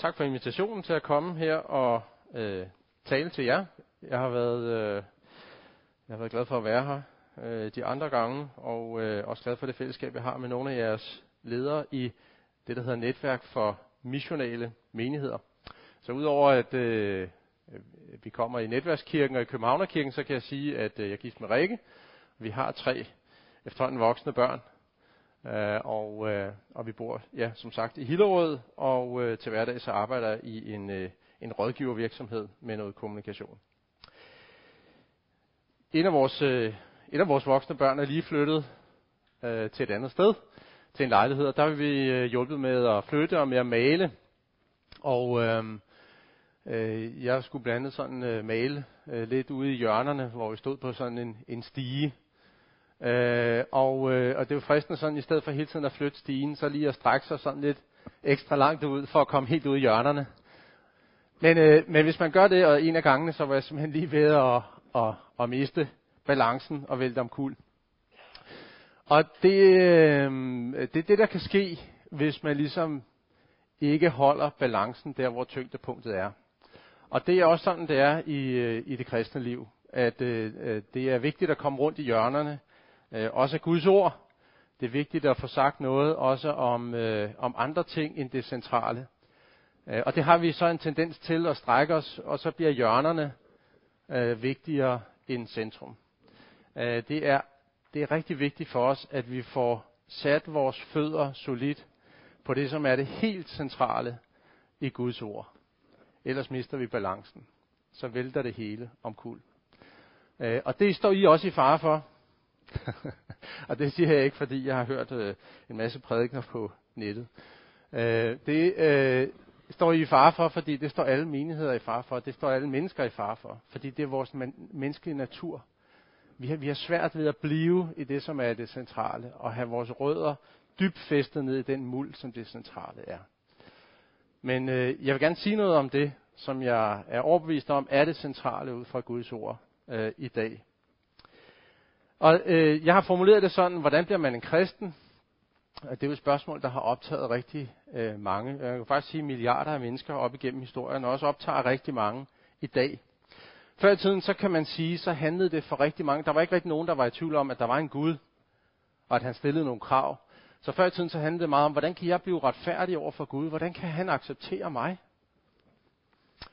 tak for invitationen til at komme her og øh, tale til jer. Jeg har været, øh, jeg har været glad for at være her øh, de andre gange, og øh, også glad for det fællesskab, jeg har med nogle af jeres ledere i det, der hedder Netværk for Missionale Menigheder. Så udover at øh, vi kommer i Netværkskirken og i Københavnerkirken, så kan jeg sige, at øh, jeg er gift med Rikke. Vi har tre efterhånden voksne børn, Øh, og, øh, og vi bor, ja, som sagt, i Hillerød, og øh, til hverdag så arbejder jeg i en, øh, en rådgivervirksomhed med noget kommunikation. En af vores, øh, en af vores voksne børn er lige flyttet øh, til et andet sted, til en lejlighed, og der har vi øh, hjulpet med at flytte og med at male. Og øh, øh, jeg skulle blandt andet sådan øh, male øh, lidt ude i hjørnerne, hvor vi stod på sådan en, en stige, Øh, og, øh, og det er jo fristende sådan, i stedet for hele tiden at flytte stigen, så lige at strække sig sådan lidt ekstra langt ud, for at komme helt ud i hjørnerne. Men, øh, men hvis man gør det, og en af gangene, så var jeg simpelthen lige ved at, at, at miste balancen og vælte om kul. Og det, øh, det er det, der kan ske, hvis man ligesom ikke holder balancen der, hvor tyngdepunktet er. Og det er også sådan, det er i, øh, i det kristne liv. At øh, det er vigtigt at komme rundt i hjørnerne, øh, også Guds ord. Det er vigtigt at få sagt noget også om, øh, om andre ting end det centrale. Øh, og det har vi så en tendens til at strække os, og så bliver hjørnerne øh, vigtigere end centrum. Øh, det, er, det er rigtig vigtigt for os, at vi får sat vores fødder solidt på det, som er det helt centrale i Guds ord. Ellers mister vi balancen. Så vælter det hele omkuld. Øh, og det står I også i fare for, og det siger jeg ikke, fordi jeg har hørt øh, en masse prædikner på nettet. Øh, det øh, står I i fare for, fordi det står alle menigheder i fare for. Det står alle mennesker i fare for, fordi det er vores man- menneskelige natur. Vi har, vi har svært ved at blive i det, som er det centrale, og have vores rødder dybt festet ned i den muld, som det centrale er. Men øh, jeg vil gerne sige noget om det, som jeg er overbevist om, er det centrale ud fra Guds ord øh, i dag. Og øh, jeg har formuleret det sådan, hvordan bliver man en kristen? Det er jo et spørgsmål, der har optaget rigtig øh, mange. Jeg kan faktisk sige milliarder af mennesker op igennem historien, og også optager rigtig mange i dag. Før i tiden, så kan man sige, så handlede det for rigtig mange. Der var ikke rigtig nogen, der var i tvivl om, at der var en Gud, og at han stillede nogle krav. Så før i tiden, så handlede det meget om, hvordan kan jeg blive retfærdig over for Gud? Hvordan kan han acceptere mig?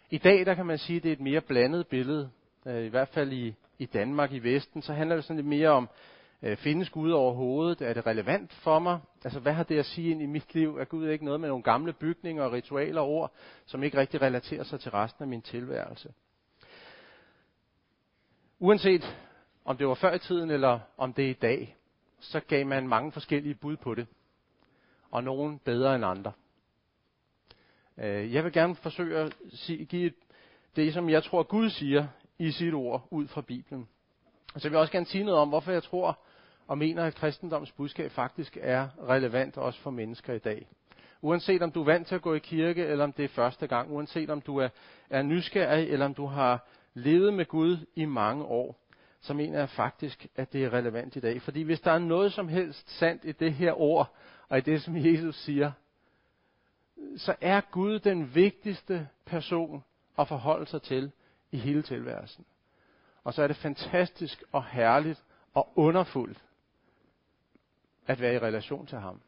I dag, der kan man sige, at det er et mere blandet billede. Øh, I hvert fald i, i Danmark, i Vesten, så handler det sådan lidt mere om, øh, findes Gud over hovedet? Er det relevant for mig? Altså, hvad har det at sige ind i mit liv? Er Gud ikke noget med nogle gamle bygninger og ritualer og ord, som ikke rigtig relaterer sig til resten af min tilværelse? Uanset om det var før i tiden, eller om det er i dag, så gav man mange forskellige bud på det. Og nogen bedre end andre. Øh, jeg vil gerne forsøge at give det, som jeg tror Gud siger i sit ord ud fra Bibelen. Og så vil jeg også gerne sige noget om, hvorfor jeg tror og mener, at kristendoms budskab faktisk er relevant også for mennesker i dag. Uanset om du er vant til at gå i kirke, eller om det er første gang, uanset om du er, er nysgerrig, eller om du har levet med Gud i mange år, så mener jeg faktisk, at det er relevant i dag. Fordi hvis der er noget som helst sandt i det her ord, og i det, som Jesus siger, så er Gud den vigtigste person at forholde sig til i hele tilværelsen. Og så er det fantastisk og herligt og underfuldt at være i relation til ham.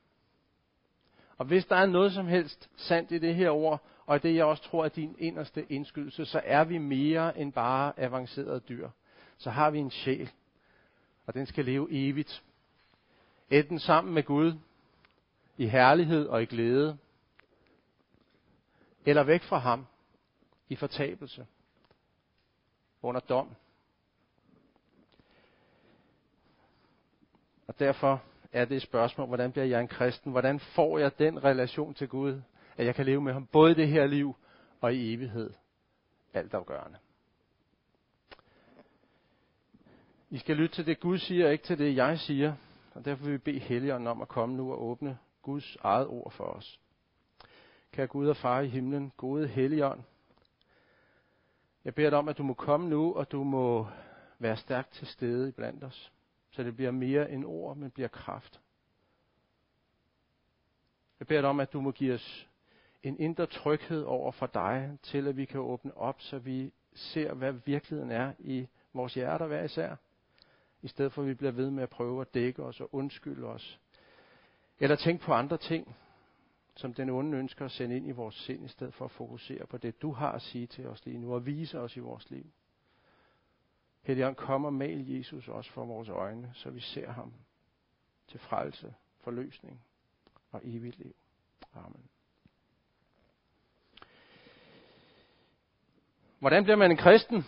Og hvis der er noget som helst sandt i det her ord, og det jeg også tror er din inderste indskydelse, så er vi mere end bare avancerede dyr. Så har vi en sjæl, og den skal leve evigt. Enten sammen med Gud, i herlighed og i glæde, eller væk fra ham, i fortabelse under dom. Og derfor er det et spørgsmål, hvordan bliver jeg en kristen? Hvordan får jeg den relation til Gud, at jeg kan leve med ham både i det her liv og i evighed? Alt afgørende. I skal lytte til det Gud siger, ikke til det jeg siger. Og derfor vil vi bede Helligånden om at komme nu og åbne Guds eget ord for os. Kære Gud og far i himlen, gode Helligånd, jeg beder dig om, at du må komme nu, og du må være stærkt til stede blandt os, så det bliver mere end ord, men bliver kraft. Jeg beder dig om, at du må give os en indre tryghed over for dig, til at vi kan åbne op, så vi ser, hvad virkeligheden er i vores hjerter hver især. I stedet for, at vi bliver ved med at prøve at dække os og undskylde os. Eller tænke på andre ting, som den onde ønsker at sende ind i vores sind, i stedet for at fokusere på det, du har at sige til os lige nu, og vise os i vores liv. Helligånd, kom og mal Jesus også for vores øjne, så vi ser ham til frelse, forløsning og evigt liv. Amen. Hvordan bliver man en kristen?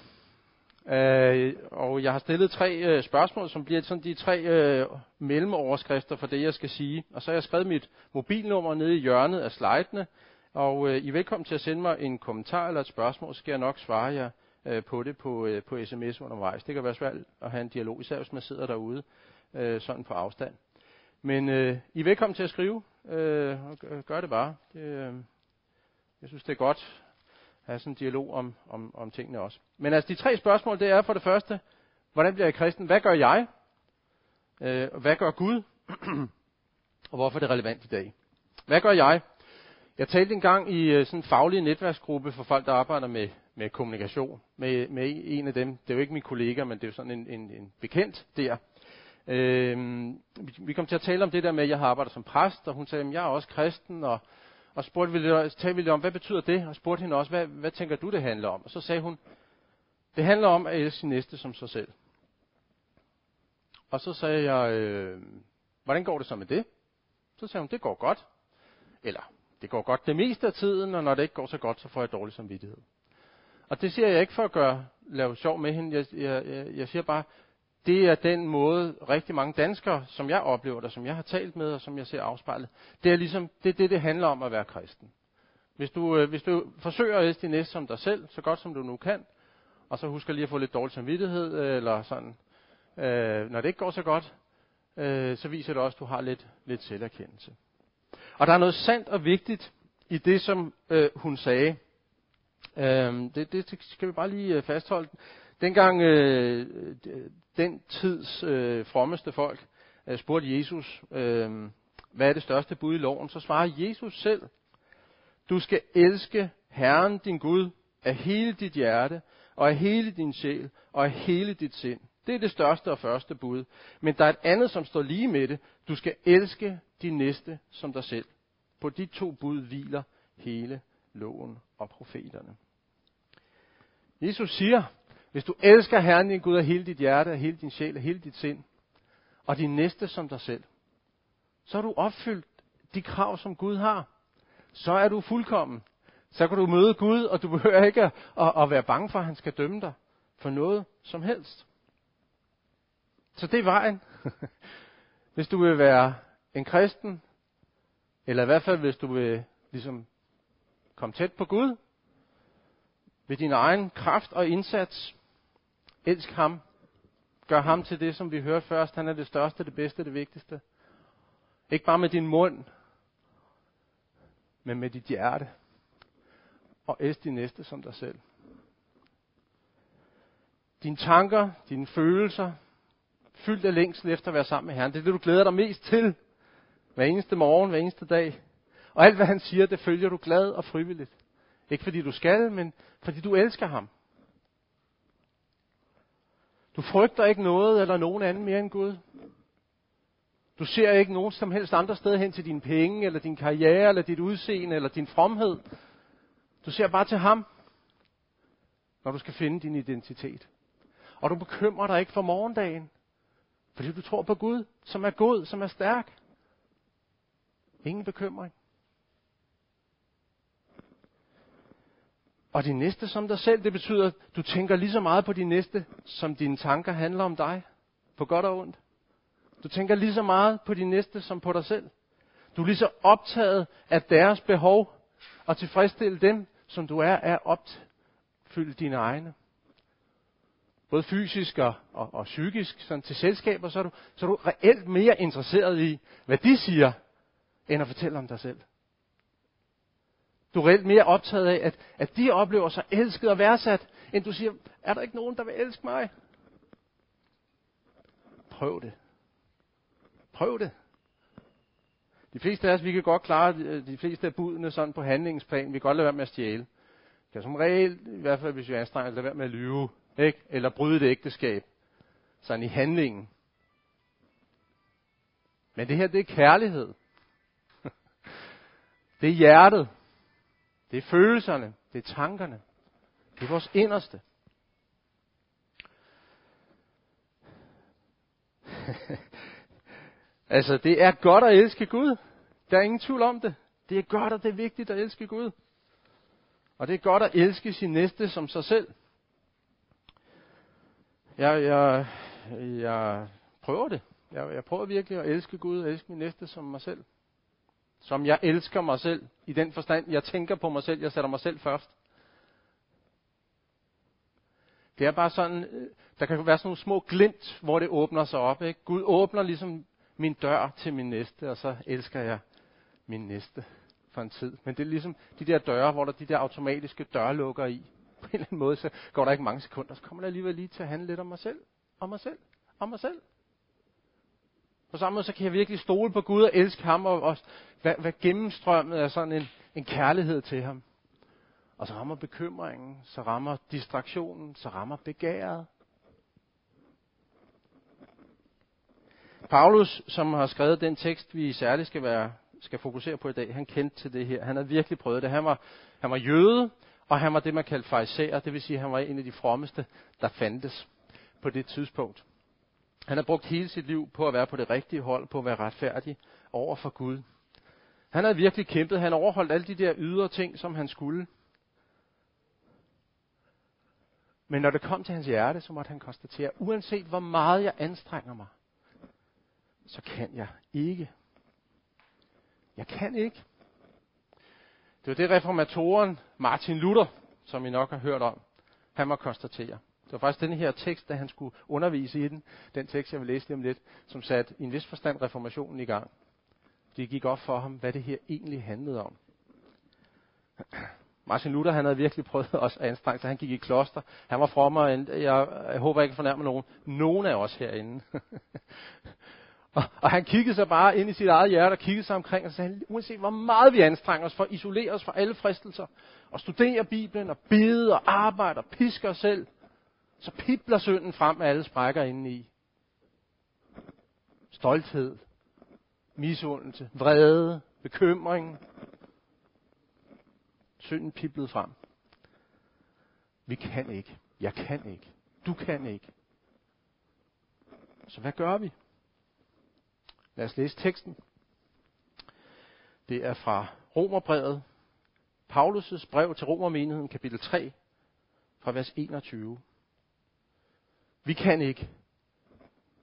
Øh, og jeg har stillet tre øh, spørgsmål, som bliver sådan de tre øh, mellemoverskrifter for det, jeg skal sige. Og så har jeg skrevet mit mobilnummer nede i hjørnet af slidene. Og øh, I er velkommen til at sende mig en kommentar eller et spørgsmål, så skal jeg nok svare jer øh, på det på, øh, på sms undervejs. Det kan være svært at have en dialog, især hvis man sidder derude øh, sådan på afstand. Men øh, I er velkommen til at skrive, øh, og gør det bare. Det, øh, jeg synes, det er godt have sådan en dialog om, om, om tingene også. Men altså, de tre spørgsmål, det er for det første, hvordan bliver jeg kristen? Hvad gør jeg? Øh, hvad gør Gud? og hvorfor er det relevant i dag? Hvad gør jeg? Jeg talte engang i øh, sådan en faglig netværksgruppe for folk, der arbejder med, med kommunikation. Med, med en af dem, det er jo ikke min kollega, men det er jo sådan en, en, en bekendt der. Øhm, vi kom til at tale om det der med, at jeg har arbejdet som præst, og hun sagde, at jeg er også kristen, og og spurgte vi, talte vi lidt om, hvad betyder det? Og spurgte hende også, hvad, hvad tænker du, det handler om? Og så sagde hun, det handler om at elske sin næste som sig selv. Og så sagde jeg, øh, hvordan går det så med det? Så sagde hun, det går godt. Eller, det går godt det meste af tiden, og når det ikke går så godt, så får jeg dårlig samvittighed. Og det siger jeg ikke for at gøre, lave sjov med hende. Jeg, jeg, jeg, jeg siger bare, det er den måde, rigtig mange danskere, som jeg oplever det, som jeg har talt med, og som jeg ser afspejlet, det er ligesom, det er det, det handler om at være kristen. Hvis du, øh, hvis du forsøger at elske din næste som dig selv, så godt som du nu kan, og så husker lige at få lidt dårlig samvittighed, øh, eller sådan, øh, når det ikke går så godt, øh, så viser det også, at du har lidt, lidt selverkendelse. Og der er noget sandt og vigtigt i det, som øh, hun sagde. Øh, det, det skal vi bare lige øh, fastholde. Dengang øh, den tids øh, frommeste folk øh, spurgte Jesus, øh, hvad er det største bud i loven, så svarer Jesus selv, du skal elske Herren din Gud af hele dit hjerte, og af hele din sjæl, og af hele dit sind. Det er det største og første bud. Men der er et andet, som står lige med det. Du skal elske din næste som dig selv. På de to bud hviler hele loven og profeterne. Jesus siger, hvis du elsker Herren din Gud af hele dit hjerte, af hele din sjæl, af hele dit sind, og din næste som dig selv, så har du opfyldt de krav, som Gud har. Så er du fuldkommen. Så kan du møde Gud, og du behøver ikke at, at, at være bange for, at han skal dømme dig for noget som helst. Så det er vejen. hvis du vil være en kristen, eller i hvert fald hvis du vil ligesom komme tæt på Gud, ved din egen kraft og indsats, Elsk ham. Gør ham til det, som vi hørte først. Han er det største, det bedste, det vigtigste. Ikke bare med din mund, men med dit hjerte. Og elsk din næste som dig selv. Dine tanker, dine følelser, fyldt af længsel efter at være sammen med Herren. Det er det, du glæder dig mest til. Hver eneste morgen, hver eneste dag. Og alt, hvad han siger, det følger du glad og frivilligt. Ikke fordi du skal, men fordi du elsker ham. Du frygter ikke noget eller nogen anden mere end Gud. Du ser ikke nogen som helst andre sted hen til dine penge, eller din karriere, eller dit udseende, eller din fromhed. Du ser bare til ham, når du skal finde din identitet. Og du bekymrer dig ikke for morgendagen, fordi du tror på Gud, som er god, som er stærk. Ingen bekymring. Og din næste som dig selv, det betyder, at du tænker lige så meget på din næste, som dine tanker handler om dig. På godt og ondt. Du tænker lige så meget på din næste, som på dig selv. Du er lige så optaget af deres behov, og tilfredsstille dem, som du er, af opfylde dine egne. Både fysisk og, og, og psykisk, sådan til selskaber, så er, du, så er du reelt mere interesseret i, hvad de siger, end at fortælle om dig selv. Du er reelt mere optaget af, at, at de oplever sig elsket og værdsat, end du siger, er der ikke nogen, der vil elske mig? Prøv det. Prøv det. De fleste af os, vi kan godt klare øh, de, fleste af budene sådan på handlingsplan. Vi kan godt lade være med at stjæle. Vi kan som regel, i hvert fald hvis vi anstrenger lade være med at lyve, ikke? eller bryde det ægteskab. Sådan i handlingen. Men det her, det er kærlighed. Det er hjertet. Det er følelserne. Det er tankerne. Det er vores inderste. altså, det er godt at elske Gud. Der er ingen tvivl om det. Det er godt, og det er vigtigt at elske Gud. Og det er godt at elske sin næste som sig selv. Jeg, jeg, jeg prøver det. Jeg, jeg prøver virkelig at elske Gud og elske min næste som mig selv. Som jeg elsker mig selv. I den forstand, jeg tænker på mig selv. Jeg sætter mig selv først. Det er bare sådan, øh, der kan være sådan nogle små glimt, hvor det åbner sig op. Ikke? Gud åbner ligesom min dør til min næste, og så elsker jeg min næste for en tid. Men det er ligesom de der døre, hvor der de der automatiske dørlukker i. På en eller anden måde, så går der ikke mange sekunder, så kommer der alligevel lige til at handle lidt om mig selv. Om mig selv. Om mig selv. På samme måde, så kan jeg virkelig stole på Gud og elske ham, og, og hvad, hvad gennemstrømmet er sådan en, en kærlighed til ham. Og så rammer bekymringen, så rammer distraktionen, så rammer begæret. Paulus, som har skrevet den tekst, vi særligt skal, være, skal fokusere på i dag, han kendte til det her. Han har virkelig prøvet det. Han var, han var jøde, og han var det, man kaldte fariserer. Det vil sige, at han var en af de frommeste, der fandtes på det tidspunkt. Han har brugt hele sit liv på at være på det rigtige hold, på at være retfærdig over for Gud. Han havde virkelig kæmpet. Han overholdt alle de der ydre ting, som han skulle. Men når det kom til hans hjerte, så måtte han konstatere, uanset hvor meget jeg anstrenger mig, så kan jeg ikke. Jeg kan ikke. Det var det reformatoren Martin Luther, som I nok har hørt om, han må konstatere. Det var faktisk den her tekst, da han skulle undervise i den, den tekst, jeg vil læse lige om lidt, som satte i en vis forstand reformationen i gang. Det gik op for ham, hvad det her egentlig handlede om. Martin Luther, han havde virkelig prøvet også at anstrenge sig. Han gik i kloster. Han var frommer end, jeg, jeg håber ikke fornærmer nogen, nogen af os herinde. og, og, han kiggede sig bare ind i sit eget hjerte og kiggede sig omkring og sagde, uanset hvor meget vi anstrenger os for at isolere os fra alle fristelser, og studere Bibelen og bede og arbejde og piske os selv, så pipler synden frem af alle sprækker indeni. Stolthed, misundelse, vrede, bekymring, Synden piblede frem. Vi kan ikke. Jeg kan ikke. Du kan ikke. Så hvad gør vi? Lad os læse teksten. Det er fra Romerbrevet, Paulus' brev til Romermenigheden, kapitel 3, fra vers 21. Vi kan ikke.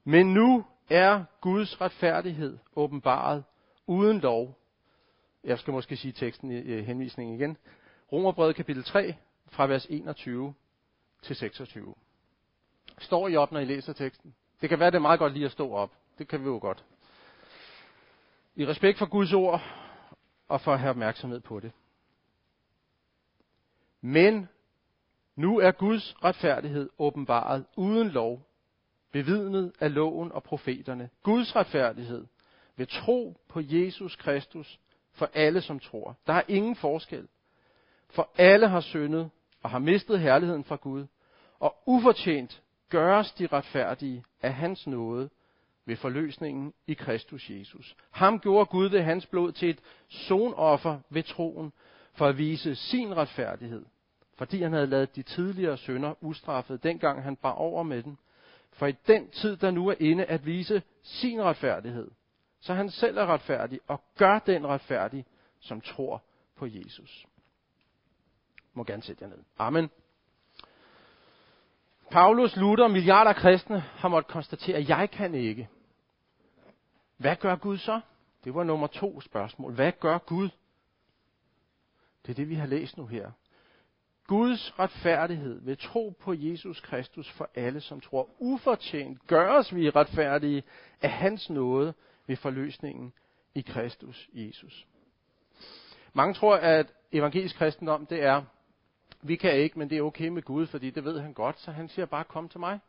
Men nu er Guds retfærdighed åbenbaret uden lov jeg skal måske sige teksten i henvisningen igen. Romerbrevet kapitel 3, fra vers 21 til 26. Står I op, når I læser teksten? Det kan være, det er meget godt lige at stå op. Det kan vi jo godt. I respekt for Guds ord, og for at have opmærksomhed på det. Men nu er Guds retfærdighed åbenbaret uden lov, bevidnet af loven og profeterne. Guds retfærdighed ved tro på Jesus Kristus for alle, som tror. Der er ingen forskel. For alle har syndet og har mistet herligheden fra Gud, og ufortjent gøres de retfærdige af hans nåde ved forløsningen i Kristus Jesus. Ham gjorde Gud ved hans blod til et sonoffer ved troen, for at vise sin retfærdighed, fordi han havde lavet de tidligere synder ustraffet, dengang han bar over med den, for i den tid, der nu er inde at vise sin retfærdighed, så han selv er retfærdig og gør den retfærdig, som tror på Jesus. Må gerne sætte jer ned. Amen. Paulus, Luther, milliarder af kristne har måttet konstatere, at jeg kan ikke. Hvad gør Gud så? Det var nummer to spørgsmål. Hvad gør Gud? Det er det, vi har læst nu her. Guds retfærdighed ved tro på Jesus Kristus for alle, som tror ufortjent, gøres vi retfærdige af hans nåde ved forløsningen i Kristus Jesus. Mange tror, at evangelisk kristendom, det er, vi kan ikke, men det er okay med Gud, fordi det ved han godt, så han siger bare, kom til mig.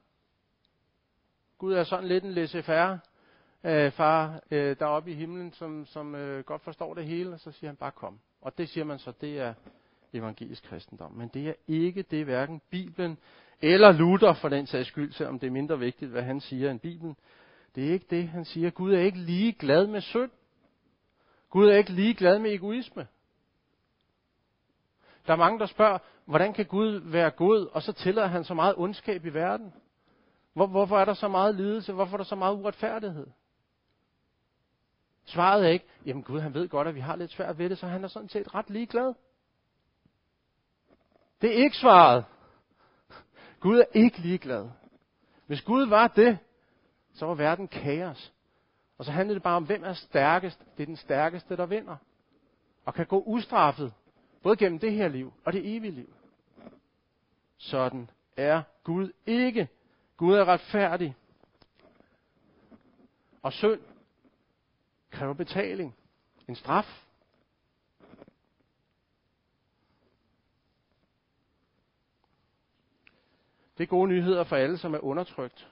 Gud er sådan lidt en laissez-faire øh, far øh, deroppe i himlen, som, som øh, godt forstår det hele, og så siger han bare kom. Og det siger man så, det er evangelisk kristendom. Men det er ikke det, hverken Bibelen eller Luther for den sags skyld, selvom det er mindre vigtigt, hvad han siger end Bibelen. Det er ikke det, han siger. Gud er ikke lige glad med synd. Gud er ikke lige glad med egoisme. Der er mange, der spørger, hvordan kan Gud være god, og så tillader han så meget ondskab i verden? Hvor, hvorfor er der så meget lidelse? Hvorfor er der så meget uretfærdighed? Svaret er ikke, jamen Gud han ved godt, at vi har lidt svært ved det, så han er sådan set ret ligeglad. Det er ikke svaret. Gud er ikke ligeglad. Hvis Gud var det, så var verden kaos. Og så handlede det bare om, hvem er stærkest. Det er den stærkeste, der vinder. Og kan gå ustraffet, både gennem det her liv og det evige liv. Sådan er Gud ikke. Gud er retfærdig. Og synd kræver betaling. En straf. Det er gode nyheder for alle, som er undertrykt.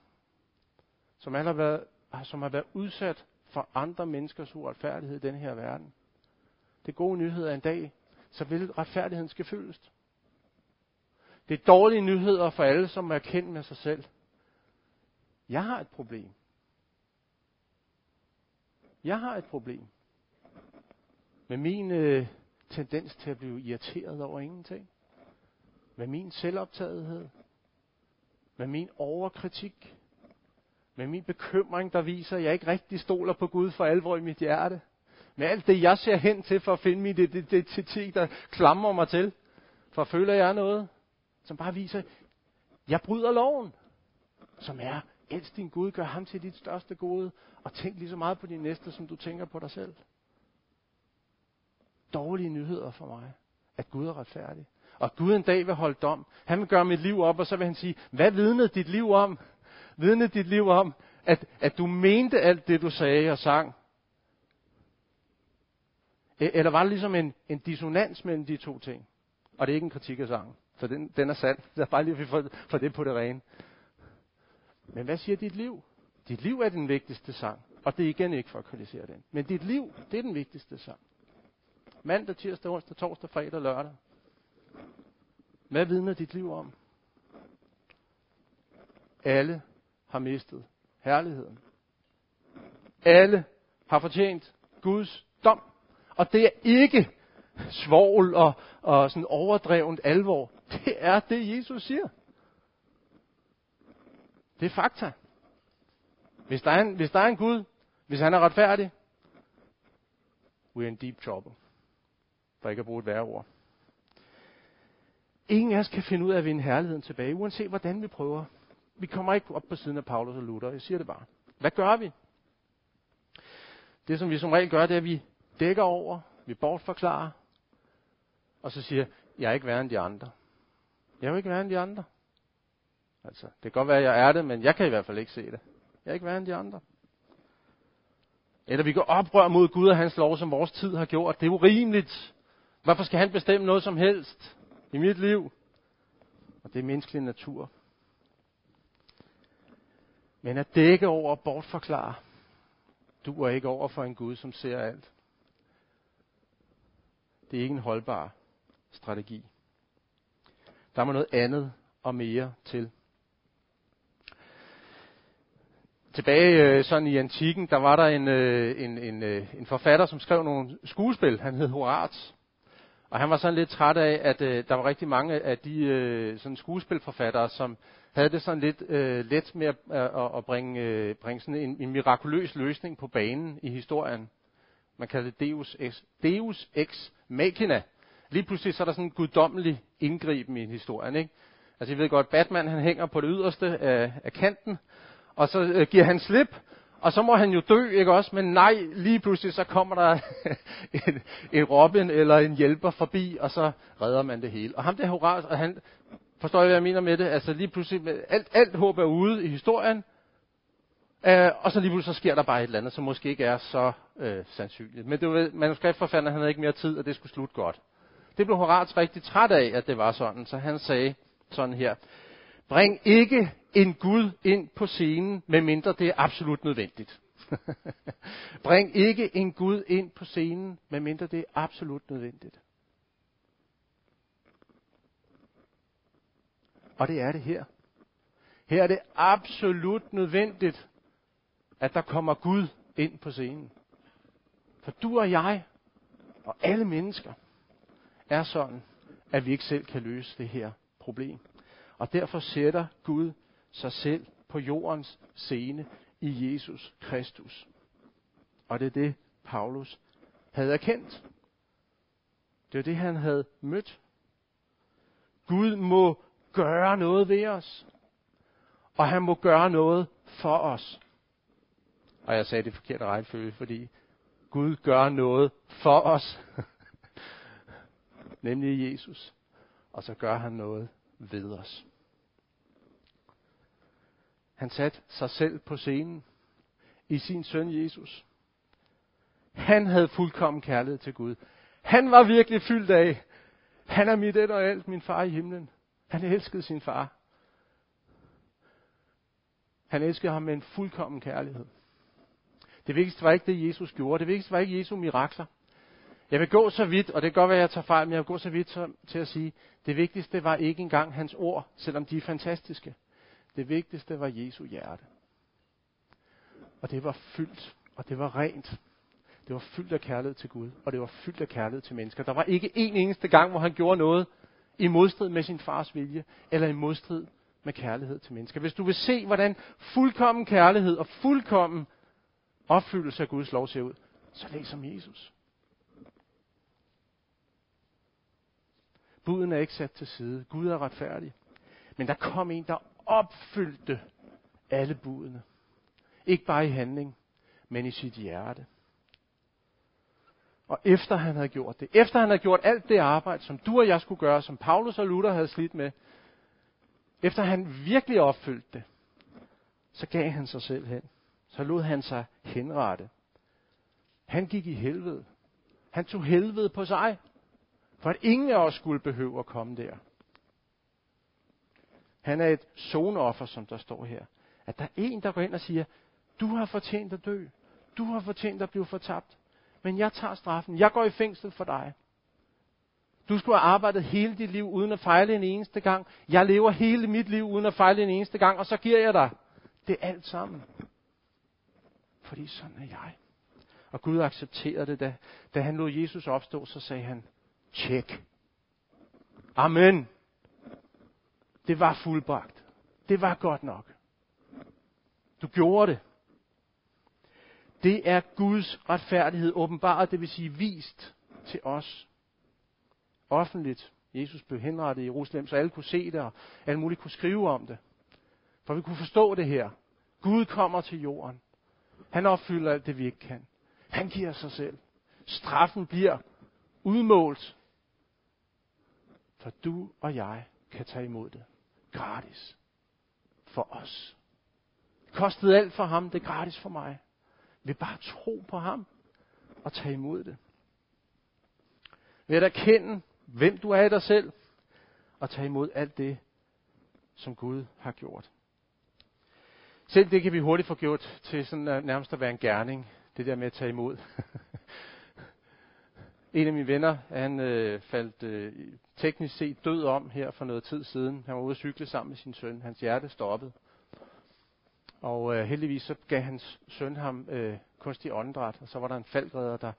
Som, alle har, været, som har været udsat for andre menneskers uretfærdighed i den her verden. Det er gode nyheder en dag, så vil retfærdigheden skal fyldes. Det er dårlige nyheder for alle, som er kendt med sig selv. Jeg har et problem. Jeg har et problem. Med min øh, tendens til at blive irriteret over ingenting. Med min selvoptagethed. Med min overkritik. Med min bekymring, der viser, at jeg ikke rigtig stoler på Gud for alvor i mit hjerte. Med alt det, jeg ser hen til for at finde min identitet, der klamrer mig til. For føler jeg noget, som bare viser, jeg bryder loven. Som er, elsk din Gud, gør ham til dit største gode, og tænk lige så meget på din næste, som du tænker på dig selv. Dårlige nyheder for mig, at Gud er retfærdig. Og Gud en dag vil holde dom. Han vil gøre mit liv op, og så vil han sige, hvad vidnede dit liv om? Vidnede dit liv om, at, at du mente alt det, du sagde og sang? E, eller var det ligesom en, en dissonans mellem de to ting? Og det er ikke en kritik af sangen, for den, den er sand. Det er bare lige, at vi får, får det på det rene. Men hvad siger dit liv? Dit liv er den vigtigste sang. Og det er igen ikke for at kritisere den. Men dit liv, det er den vigtigste sang. Mandag, tirsdag, onsdag, torsdag, fredag, lørdag. Hvad vidner dit liv om? Alle har mistet herligheden. Alle har fortjent Guds dom. Og det er ikke svogl og, og sådan overdrevent alvor. Det er det, Jesus siger. Det er fakta. Hvis der er en, hvis der er en Gud, hvis han er retfærdig, we're in deep trouble. For ikke at bruge et værre ord. Ingen af os kan finde ud af at vinde herligheden tilbage, uanset hvordan vi prøver. Vi kommer ikke op på siden af Paulus og Luther. Jeg siger det bare. Hvad gør vi? Det, som vi som regel gør, det er, at vi dækker over, vi bortforklarer, og så siger, jeg er ikke værre end de andre. Jeg er jo ikke værre end de andre. Altså, det kan godt være, at jeg er det, men jeg kan i hvert fald ikke se det. Jeg er ikke værre end de andre. Eller vi går oprør mod Gud og hans lov, som vores tid har gjort. Det er urimeligt. Hvorfor skal han bestemme noget som helst i mit liv? Og det er menneskelig natur. Men at dække over og bortforklare, du er ikke over for en Gud, som ser alt. Det er ikke en holdbar strategi. Der må noget andet og mere til. Tilbage øh, sådan i antikken, der var der en, øh, en, en, øh, en forfatter, som skrev nogle skuespil. Han hed Horaz. Og han var sådan lidt træt af, at øh, der var rigtig mange af de øh, sådan skuespilforfattere, som havde det sådan lidt øh, let med at, at, at bringe, øh, bringe sådan en, en mirakuløs løsning på banen i historien. Man kalder det Deus ex, Deus ex machina. Lige pludselig så er der sådan en guddommelig indgriben i historien. Ikke? Altså I ved godt, Batman han hænger på det yderste af, af kanten, og så øh, giver han slip, og så må han jo dø, ikke også? Men nej, lige pludselig så kommer der en, en Robin eller en hjælper forbi, og så redder man det hele. Og ham der Horaz, og han, forstår jeg, hvad jeg mener med det? Altså lige pludselig, med alt, alt håb er ude i historien, øh, og så lige pludselig så sker der bare et eller andet, som måske ikke er så øh, sandsynligt. Men det var, manuskriptforfatteren han havde ikke mere tid, og det skulle slutte godt. Det blev Horaz rigtig træt af, at det var sådan, så han sagde sådan her. Bring ikke en Gud ind på scenen, medmindre det er absolut nødvendigt. Bring ikke en Gud ind på scenen, medmindre det er absolut nødvendigt. Og det er det her. Her er det absolut nødvendigt, at der kommer Gud ind på scenen. For du og jeg, og alle mennesker, er sådan, at vi ikke selv kan løse det her problem. Og derfor sætter Gud sig selv på jordens scene i Jesus Kristus. Og det er det, Paulus havde erkendt. Det er det, han havde mødt. Gud må gøre noget ved os. Og han må gøre noget for os. Og jeg sagde det forkerte rækkefølge, fordi Gud gør noget for os. Nemlig Jesus. Og så gør han noget ved os. Han satte sig selv på scenen i sin søn Jesus. Han havde fuldkommen kærlighed til Gud. Han var virkelig fyldt af, han er mit et og alt, min far i himlen. Han elskede sin far. Han elskede ham med en fuldkommen kærlighed. Det vigtigste var ikke det, Jesus gjorde. Det vigtigste var ikke Jesu mirakler. Jeg vil gå så vidt, og det kan godt være, at jeg tager fejl, men jeg vil gå så vidt til at sige, det vigtigste var ikke engang hans ord, selvom de er fantastiske. Det vigtigste var Jesu hjerte. Og det var fyldt, og det var rent. Det var fyldt af kærlighed til Gud, og det var fyldt af kærlighed til mennesker. Der var ikke en eneste gang, hvor han gjorde noget i modstrid med sin fars vilje, eller i modstrid med kærlighed til mennesker. Hvis du vil se, hvordan fuldkommen kærlighed og fuldkommen opfyldelse af Guds lov ser ud, så læs om Jesus. Buden er ikke sat til side. Gud er retfærdig. Men der kom en, der opfyldte alle budene. Ikke bare i handling, men i sit hjerte. Og efter han havde gjort det, efter han havde gjort alt det arbejde, som du og jeg skulle gøre, som Paulus og Luther havde slidt med, efter han virkelig opfyldte det, så gav han sig selv hen. Så lod han sig henrette. Han gik i helvede. Han tog helvede på sig, for at ingen af os skulle behøve at komme der. Han er et zoneoffer, som der står her. At der er en, der går ind og siger, du har fortjent at dø. Du har fortjent at blive fortabt. Men jeg tager straffen. Jeg går i fængsel for dig. Du skulle have arbejdet hele dit liv uden at fejle en eneste gang. Jeg lever hele mit liv uden at fejle en eneste gang, og så giver jeg dig det alt sammen. Fordi sådan er jeg. Og Gud accepterede det, da, da han lod Jesus opstå, så sagde han, tjek. Amen. Det var fuldbragt. Det var godt nok. Du gjorde det. Det er Guds retfærdighed åbenbart, det vil sige vist til os. Offentligt. Jesus blev henrettet i Jerusalem, så alle kunne se det, og alle muligt kunne skrive om det. For vi kunne forstå det her. Gud kommer til jorden. Han opfylder alt det, vi ikke kan. Han giver sig selv. Straffen bliver udmålt. For du og jeg kan tage imod det. Gratis. For os. Det kostede alt for ham, det er gratis for mig. Vi bare tro på ham og tage imod det. Ved at erkende, hvem du er i dig selv, og tage imod alt det, som Gud har gjort. Selv det kan vi hurtigt få gjort til sådan øh, nærmest at være en gerning. Det der med at tage imod. en af mine venner, han øh, faldt øh, teknisk set død om her for noget tid siden. Han var ude at cykle sammen med sin søn. Hans hjerte stoppede. Og øh, heldigvis så gav hans søn ham øh, kunstig åndedræt, og så var der en faldredder, der,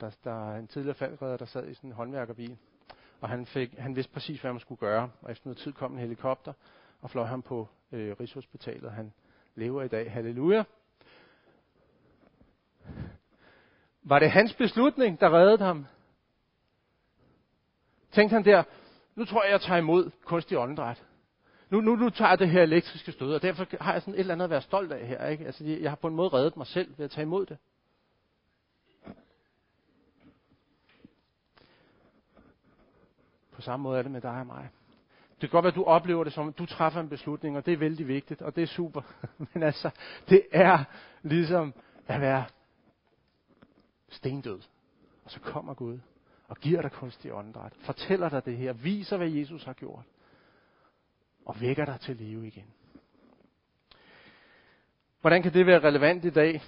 der, der, en tidligere faldredder, der sad i sådan en håndværkerbil. Og han, fik, han vidste præcis, hvad man skulle gøre. Og efter noget tid kom en helikopter og fløj ham på øh, Rigshospitalet. Han lever i dag. Halleluja. Var det hans beslutning, der reddede ham? Tænkte han der, nu tror jeg, jeg tager imod kunstig åndedræt nu, nu, nu tager jeg det her elektriske stød, og derfor har jeg sådan et eller andet at være stolt af her. Ikke? Altså, jeg har på en måde reddet mig selv ved at tage imod det. På samme måde er det med dig og mig. Det kan godt være, at du oplever det som, at du træffer en beslutning, og det er vældig vigtigt, og det er super. Men altså, det er ligesom at være stendød. Og så kommer Gud og giver dig kunstig åndedræt. Fortæller dig det her. Viser, hvad Jesus har gjort og vækker dig til live igen. Hvordan kan det være relevant i dag?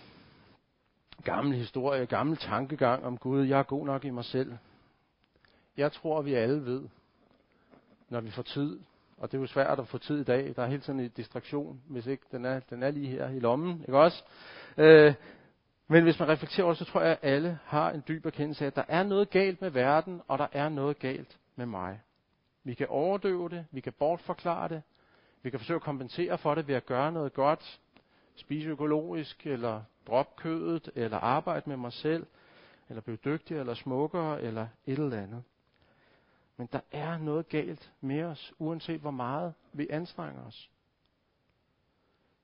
gammel historie, gammel tankegang om Gud. Jeg er god nok i mig selv. Jeg tror, vi alle ved, når vi får tid, og det er jo svært at få tid i dag. Der er hele tiden en distraktion, hvis ikke den er, den er lige her i lommen, ikke også? Øh, men hvis man reflekterer over det, så tror jeg, at alle har en dyb erkendelse af, at der er noget galt med verden, og der er noget galt med mig. Vi kan overdøve det, vi kan bortforklare det, vi kan forsøge at kompensere for det ved at gøre noget godt, spise økologisk, eller droppe kødet, eller arbejde med mig selv, eller blive dygtigere, eller smukkere, eller et eller andet. Men der er noget galt med os, uanset hvor meget vi anstrenger os.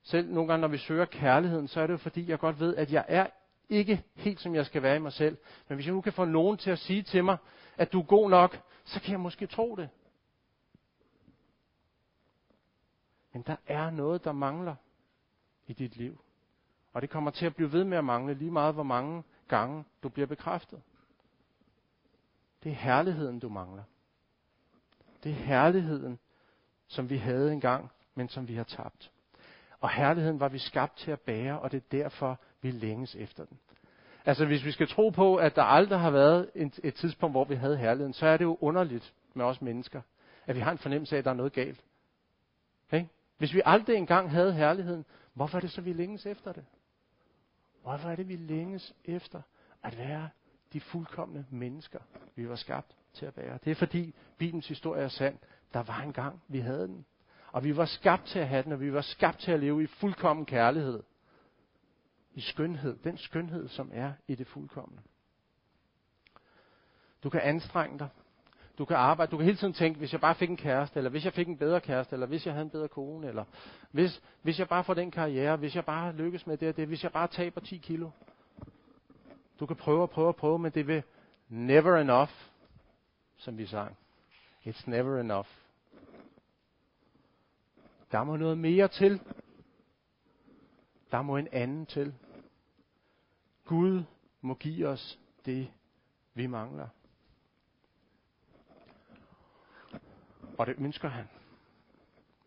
Selv nogle gange, når vi søger kærligheden, så er det jo fordi, jeg godt ved, at jeg er ikke helt, som jeg skal være i mig selv. Men hvis jeg nu kan få nogen til at sige til mig, at du er god nok, så kan jeg måske tro det. Men der er noget, der mangler i dit liv. Og det kommer til at blive ved med at mangle lige meget, hvor mange gange du bliver bekræftet. Det er herligheden, du mangler. Det er herligheden, som vi havde engang, men som vi har tabt. Og herligheden var vi skabt til at bære, og det er derfor, vi længes efter den. Altså hvis vi skal tro på, at der aldrig har været et, et tidspunkt, hvor vi havde herligheden, så er det jo underligt med os mennesker, at vi har en fornemmelse af, at der er noget galt. Okay? Hvis vi aldrig engang havde herligheden, hvorfor er det så, vi længes efter det? Hvorfor er det, vi længes efter at være de fuldkommende mennesker, vi var skabt til at bære? Det er fordi Bibelens historie er sand. Der var en gang, vi havde den. Og vi var skabt til at have den, og vi var skabt til at leve i fuldkommen kærlighed. I skønhed. Den skønhed, som er i det fuldkommende. Du kan anstrenge dig. Du kan arbejde. Du kan hele tiden tænke, hvis jeg bare fik en kæreste, eller hvis jeg fik en bedre kæreste, eller hvis jeg havde en bedre kone, eller hvis, hvis jeg bare får den karriere, hvis jeg bare lykkes med det og det, hvis jeg bare taber 10 kilo. Du kan prøve og prøve og prøve, men det vil never enough, som vi sang. It's never enough. Der må noget mere til. Der må en anden til. Gud må give os det, vi mangler. Og det ønsker han.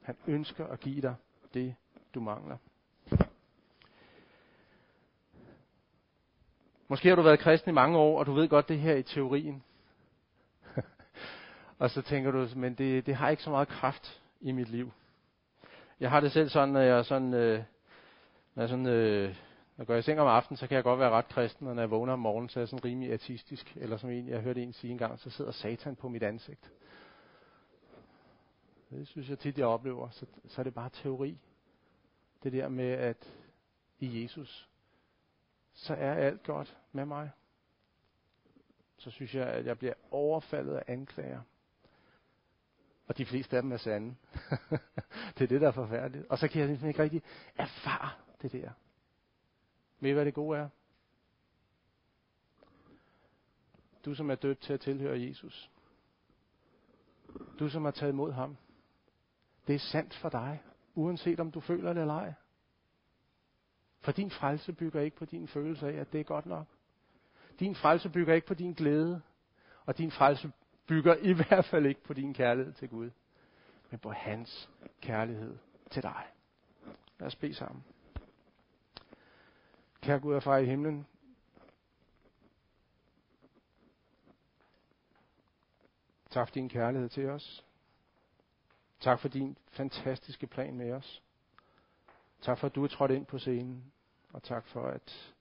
Han ønsker at give dig det, du mangler. Måske har du været kristen i mange år, og du ved godt det her i teorien. og så tænker du, men det, det har ikke så meget kraft i mit liv. Jeg har det selv sådan, når jeg sådan, øh, når jeg sådan, øh, når jeg går i seng om aftenen, så kan jeg godt være ret kristen, og når jeg vågner om morgenen, så er jeg sådan rimelig artistisk. Eller som en, jeg hørte en sige engang, så sidder satan på mit ansigt. Det synes jeg tit, jeg oplever. Så, så er det bare teori. Det der med, at i Jesus, så er alt godt med mig. Så synes jeg, at jeg bliver overfaldet af anklager. Og de fleste af dem er sande. det er det, der er forfærdeligt. Og så kan jeg ligesom ikke rigtig erfare det der. Ved I, hvad det gode er? Du, som er døbt til at tilhøre Jesus. Du, som har taget imod ham. Det er sandt for dig, uanset om du føler det eller ej. For din frelse bygger ikke på din følelse af, at det er godt nok. Din frelse bygger ikke på din glæde, og din frelse bygger i hvert fald ikke på din kærlighed til Gud, men på hans kærlighed til dig. Lad os bede sammen. Kære Gud og far i himlen, tak for din kærlighed til os. Tak for din fantastiske plan med os. Tak for, at du er trådt ind på scenen. Og tak for, at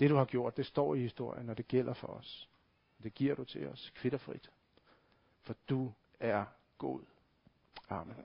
det, du har gjort, det står i historien, og det gælder for os. Det giver du til os kvitterfrit. For du er god. Amen.